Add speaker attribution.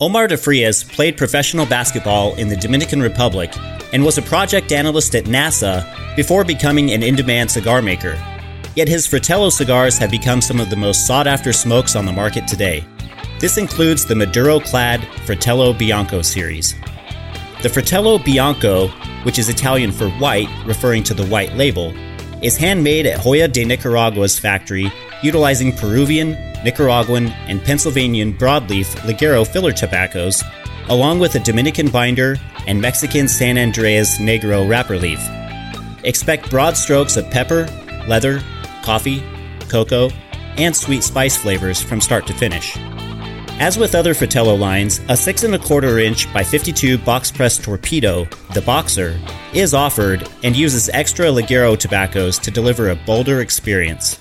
Speaker 1: Omar de Frias played professional basketball in the Dominican Republic and was a project analyst at NASA before becoming an in demand cigar maker. Yet his Fratello cigars have become some of the most sought after smokes on the market today. This includes the Maduro clad Fratello Bianco series. The Fratello Bianco, which is Italian for white, referring to the white label, is handmade at Joya de Nicaragua's factory, utilizing Peruvian, Nicaraguan, and Pennsylvanian broadleaf Ligero filler tobaccos, along with a Dominican binder and Mexican San Andrés Negro wrapper leaf. Expect broad strokes of pepper, leather, coffee, cocoa, and sweet spice flavors from start to finish. As with other Fratello lines, a 6 and a quarter inch by 52 box press torpedo, the Boxer, is offered and uses extra Ligero tobaccos to deliver a bolder experience.